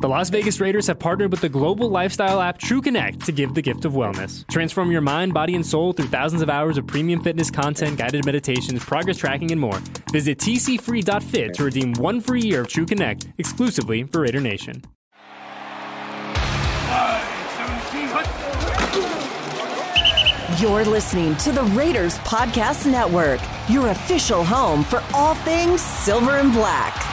The Las Vegas Raiders have partnered with the global lifestyle app True Connect to give the gift of wellness. Transform your mind, body, and soul through thousands of hours of premium fitness content, guided meditations, progress tracking, and more. Visit tcfree.fit to redeem one free year of True Connect exclusively for Raider Nation. You're listening to the Raiders Podcast Network, your official home for all things silver and black.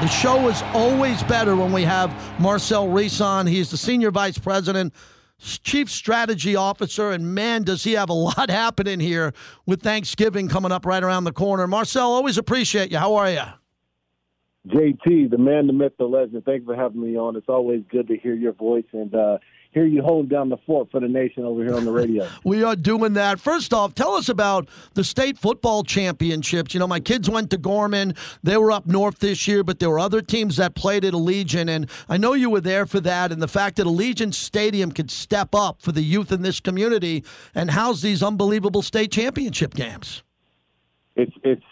The show is always better when we have Marcel Reese on. He's the Senior Vice President, Chief Strategy Officer, and man, does he have a lot happening here with Thanksgiving coming up right around the corner. Marcel, always appreciate you. How are you? JT, the man, the myth, the legend. Thanks for having me on. It's always good to hear your voice and uh, hear you hold down the fort for the nation over here on the radio. we are doing that. First off, tell us about the state football championships. You know, my kids went to Gorman. They were up north this year, but there were other teams that played at Allegiant, and I know you were there for that. And the fact that Allegiant Stadium could step up for the youth in this community and house these unbelievable state championship games. It's it's.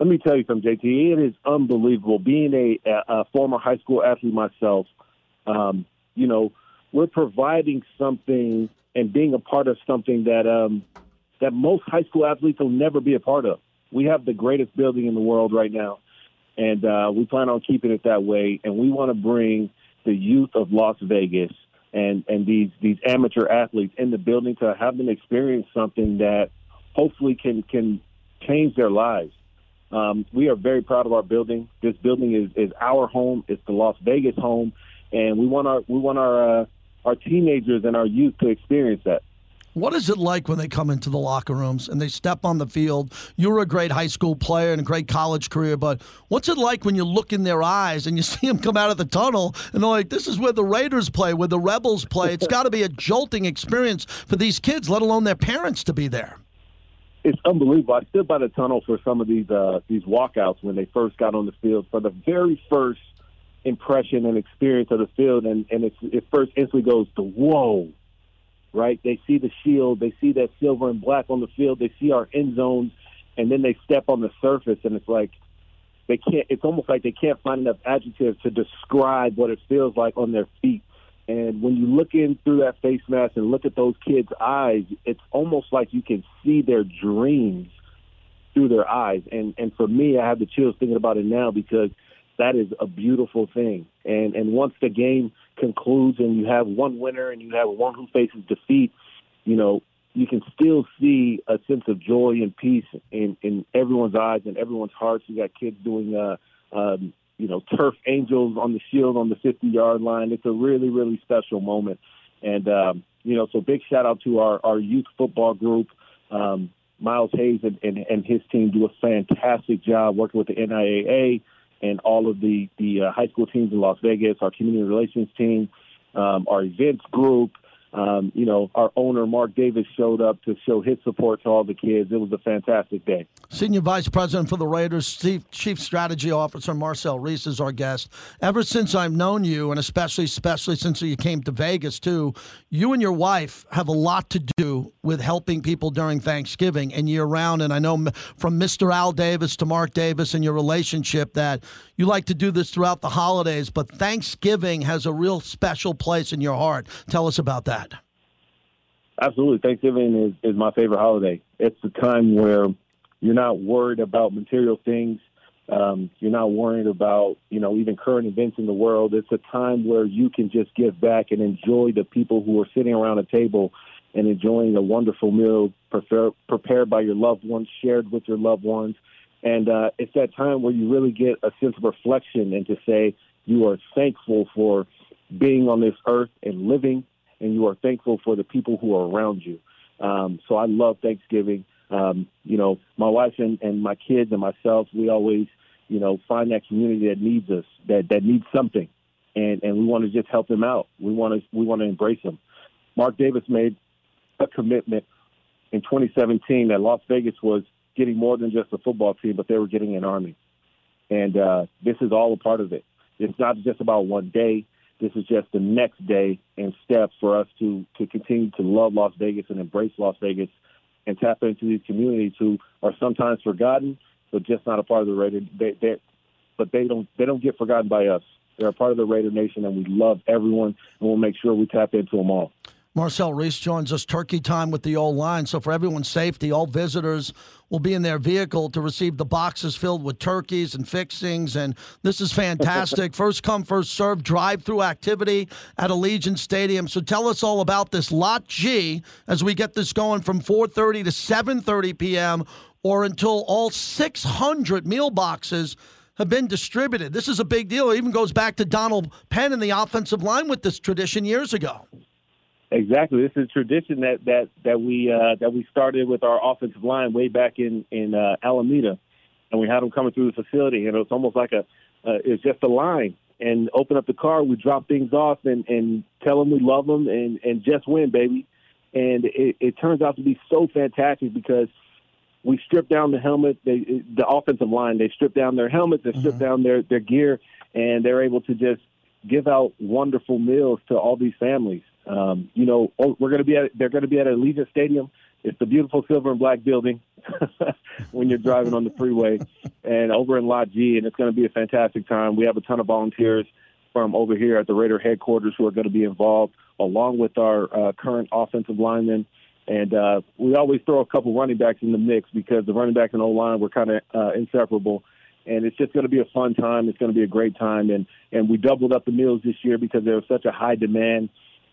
Let me tell you something, JT. It is unbelievable. Being a, a former high school athlete myself, um, you know, we're providing something and being a part of something that um, that most high school athletes will never be a part of. We have the greatest building in the world right now, and uh, we plan on keeping it that way. And we want to bring the youth of Las Vegas and and these these amateur athletes in the building to have them experience something that hopefully can can change their lives. Um, we are very proud of our building. This building is, is our home. It's the Las Vegas home, and we want our we want our uh, our teenagers and our youth to experience that. What is it like when they come into the locker rooms and they step on the field? You were a great high school player and a great college career, but what's it like when you look in their eyes and you see them come out of the tunnel and they're like, this is where the Raiders play, where the Rebels play? It's got to be a jolting experience for these kids, let alone their parents to be there. It's unbelievable. I stood by the tunnel for some of these uh, these walkouts when they first got on the field for the very first impression and experience of the field, and and it's, it first instantly goes to whoa, right? They see the shield, they see that silver and black on the field, they see our end zones, and then they step on the surface, and it's like they can't. It's almost like they can't find enough adjectives to describe what it feels like on their feet. And when you look in through that face mask and look at those kids' eyes, it's almost like you can see their dreams through their eyes. And and for me, I have the chills thinking about it now because that is a beautiful thing. And and once the game concludes and you have one winner and you have one who faces defeat, you know, you can still see a sense of joy and peace in, in everyone's eyes and everyone's hearts. You got kids doing, uh, um, you know, turf angels on the shield on the 50 yard line. It's a really, really special moment. And, um, you know, so big shout out to our, our youth football group. Um, Miles Hayes and, and, and his team do a fantastic job working with the NIAA and all of the the uh, high school teams in Las Vegas, our community relations team, um, our events group, um, you know, our owner, Mark Davis, showed up to show his support to all the kids. It was a fantastic day. Senior Vice President for the Raiders, Chief, Chief Strategy Officer Marcel Reese is our guest. Ever since I've known you, and especially, especially since you came to Vegas too, you and your wife have a lot to do with helping people during Thanksgiving and year round. And I know from Mr. Al Davis to Mark Davis and your relationship that you like to do this throughout the holidays, but Thanksgiving has a real special place in your heart. Tell us about that. Absolutely. Thanksgiving is, is my favorite holiday. It's the time where you're not worried about material things. Um, you're not worried about, you know, even current events in the world. It's a time where you can just give back and enjoy the people who are sitting around a table and enjoying a wonderful meal prefer, prepared by your loved ones, shared with your loved ones. And uh, it's that time where you really get a sense of reflection and to say you are thankful for being on this earth and living and you are thankful for the people who are around you. Um, so I love Thanksgiving. Um, you know, my wife and, and my kids and myself, we always, you know, find that community that needs us, that that needs something, and and we want to just help them out. We want to we want to embrace them. Mark Davis made a commitment in 2017 that Las Vegas was getting more than just a football team, but they were getting an army, and uh, this is all a part of it. It's not just about one day. This is just the next day and steps for us to to continue to love Las Vegas and embrace Las Vegas and tap into these communities who are sometimes forgotten, but just not a part of the Raider. They, they, but they don't they don't get forgotten by us. They're a part of the Raider Nation, and we love everyone, and we'll make sure we tap into them all. Marcel Reese joins us turkey time with the old line. So, for everyone's safety, all visitors will be in their vehicle to receive the boxes filled with turkeys and fixings. And this is fantastic. first come, first serve drive through activity at Allegiant Stadium. So, tell us all about this Lot G as we get this going from 4:30 to 7:30 p.m. or until all 600 meal boxes have been distributed. This is a big deal. It even goes back to Donald Penn and the offensive line with this tradition years ago. Exactly. This is a tradition that that that we uh, that we started with our offensive line way back in in uh, Alameda, and we had them coming through the facility, and it was almost like a uh, it's just a line. And open up the car, we drop things off, and and tell them we love them, and and just win, baby. And it, it turns out to be so fantastic because we strip down the helmet, they, the offensive line, they strip down their helmets, they strip mm-hmm. down their their gear, and they're able to just give out wonderful meals to all these families. Um, you know, oh, we're going to be at they're going to be at Allegiant Stadium. It's the beautiful silver and black building when you're driving on the freeway, and over in Lot G, and it's going to be a fantastic time. We have a ton of volunteers from over here at the Raider headquarters who are going to be involved, along with our uh, current offensive linemen. And uh, we always throw a couple running backs in the mix because the running backs and O line were kind of uh, inseparable and it's just going to be a fun time. It's going to be a great time, and and we doubled up the meals this year because there was such a high demand,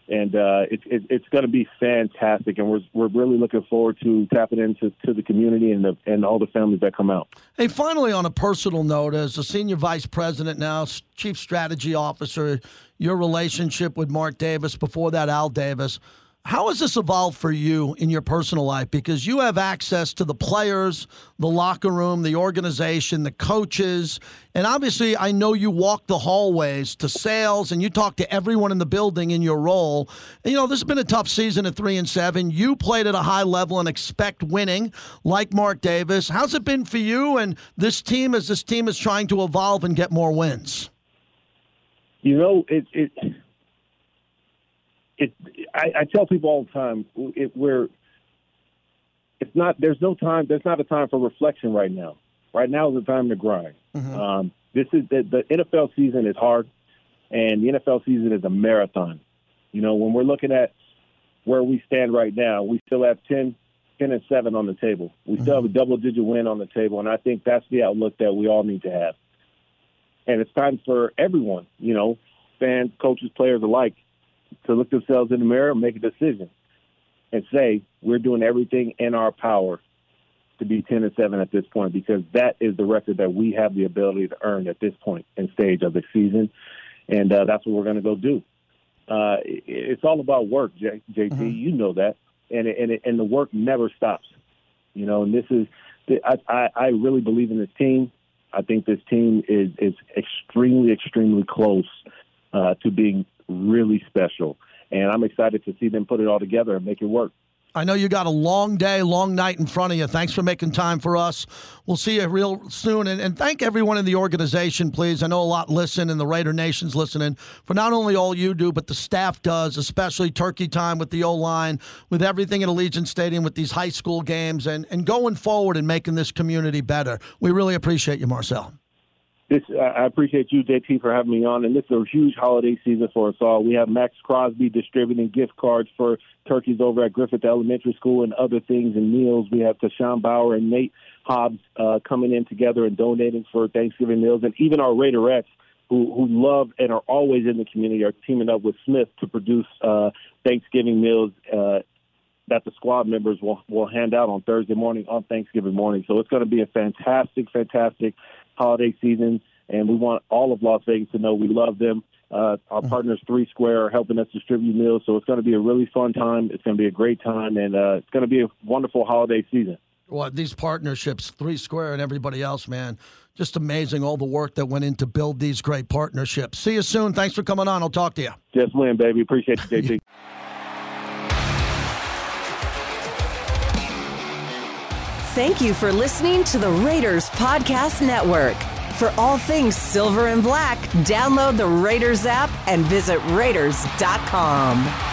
and uh, it's it, it's going to be fantastic. And we're we're really looking forward to tapping into to the community and the and all the families that come out. Hey, finally, on a personal note, as a senior vice president now, chief strategy officer, your relationship with Mark Davis before that, Al Davis. How has this evolved for you in your personal life? Because you have access to the players, the locker room, the organization, the coaches. And obviously, I know you walk the hallways to sales and you talk to everyone in the building in your role. And, you know, this has been a tough season at three and seven. You played at a high level and expect winning, like Mark Davis. How's it been for you and this team as this team is trying to evolve and get more wins? You know, it, it it, I, I tell people all the time, it, we're, it's not, there's no time, there's not a time for reflection right now. Right now is the time to grind. Mm-hmm. Um, this is the, the NFL season is hard, and the NFL season is a marathon. You know, when we're looking at where we stand right now, we still have 10, 10 and 7 on the table. We mm-hmm. still have a double digit win on the table, and I think that's the outlook that we all need to have. And it's time for everyone, you know, fans, coaches, players alike, to look themselves in the mirror and make a decision and say we're doing everything in our power to be 10 and 7 at this point because that is the record that we have the ability to earn at this point in stage of the season. And uh, that's what we're going to go do. Uh, it's all about work J- jt mm-hmm. you know that. And it, and it, and the work never stops you know and this is I, I, I really believe in this team. I think this team is is extremely extremely close uh, to being really special. And I'm excited to see them put it all together and make it work. I know you got a long day, long night in front of you. Thanks for making time for us. We'll see you real soon. And, and, thank everyone in the organization, please. I know a lot listen and the Raider Nation's listening for not only all you do, but the staff does, especially Turkey Time with the O line, with everything at Allegiant Stadium, with these high school games, and, and going forward and making this community better. We really appreciate you, Marcel this I appreciate you, JT, for having me on. And this is a huge holiday season for us all. We have Maxx Crosby distributing gift cards for turkeys over at Griffith Elementary School and other things and meals. We have Tashawn Bauer and Nate Hobbs uh, coming in together and donating for Thanksgiving meals, and even our Raiderettes. Who, who love and are always in the community are teaming up with Smith to produce uh, Thanksgiving meals uh, that the squad members will, will hand out on Thursday morning on Thanksgiving morning. So it's going to be a fantastic, fantastic holiday season, and we want all of Las Vegas to know we love them. Uh, our mm-hmm. partners, Three Square, are helping us distribute meals, so it's going to be a really fun time. It's going to be a great time, and uh, it's going to be a wonderful holiday season. Well, these partnerships, Three Square and everybody else, man, just amazing all the work that went in to build these great partnerships. See you soon. Thanks for coming on. I'll talk to you. Just win, baby. Appreciate you, JT. Thank you for listening to the Raiders Podcast Network. For all things silver and black, download the Raiders app and visit Raiders.com.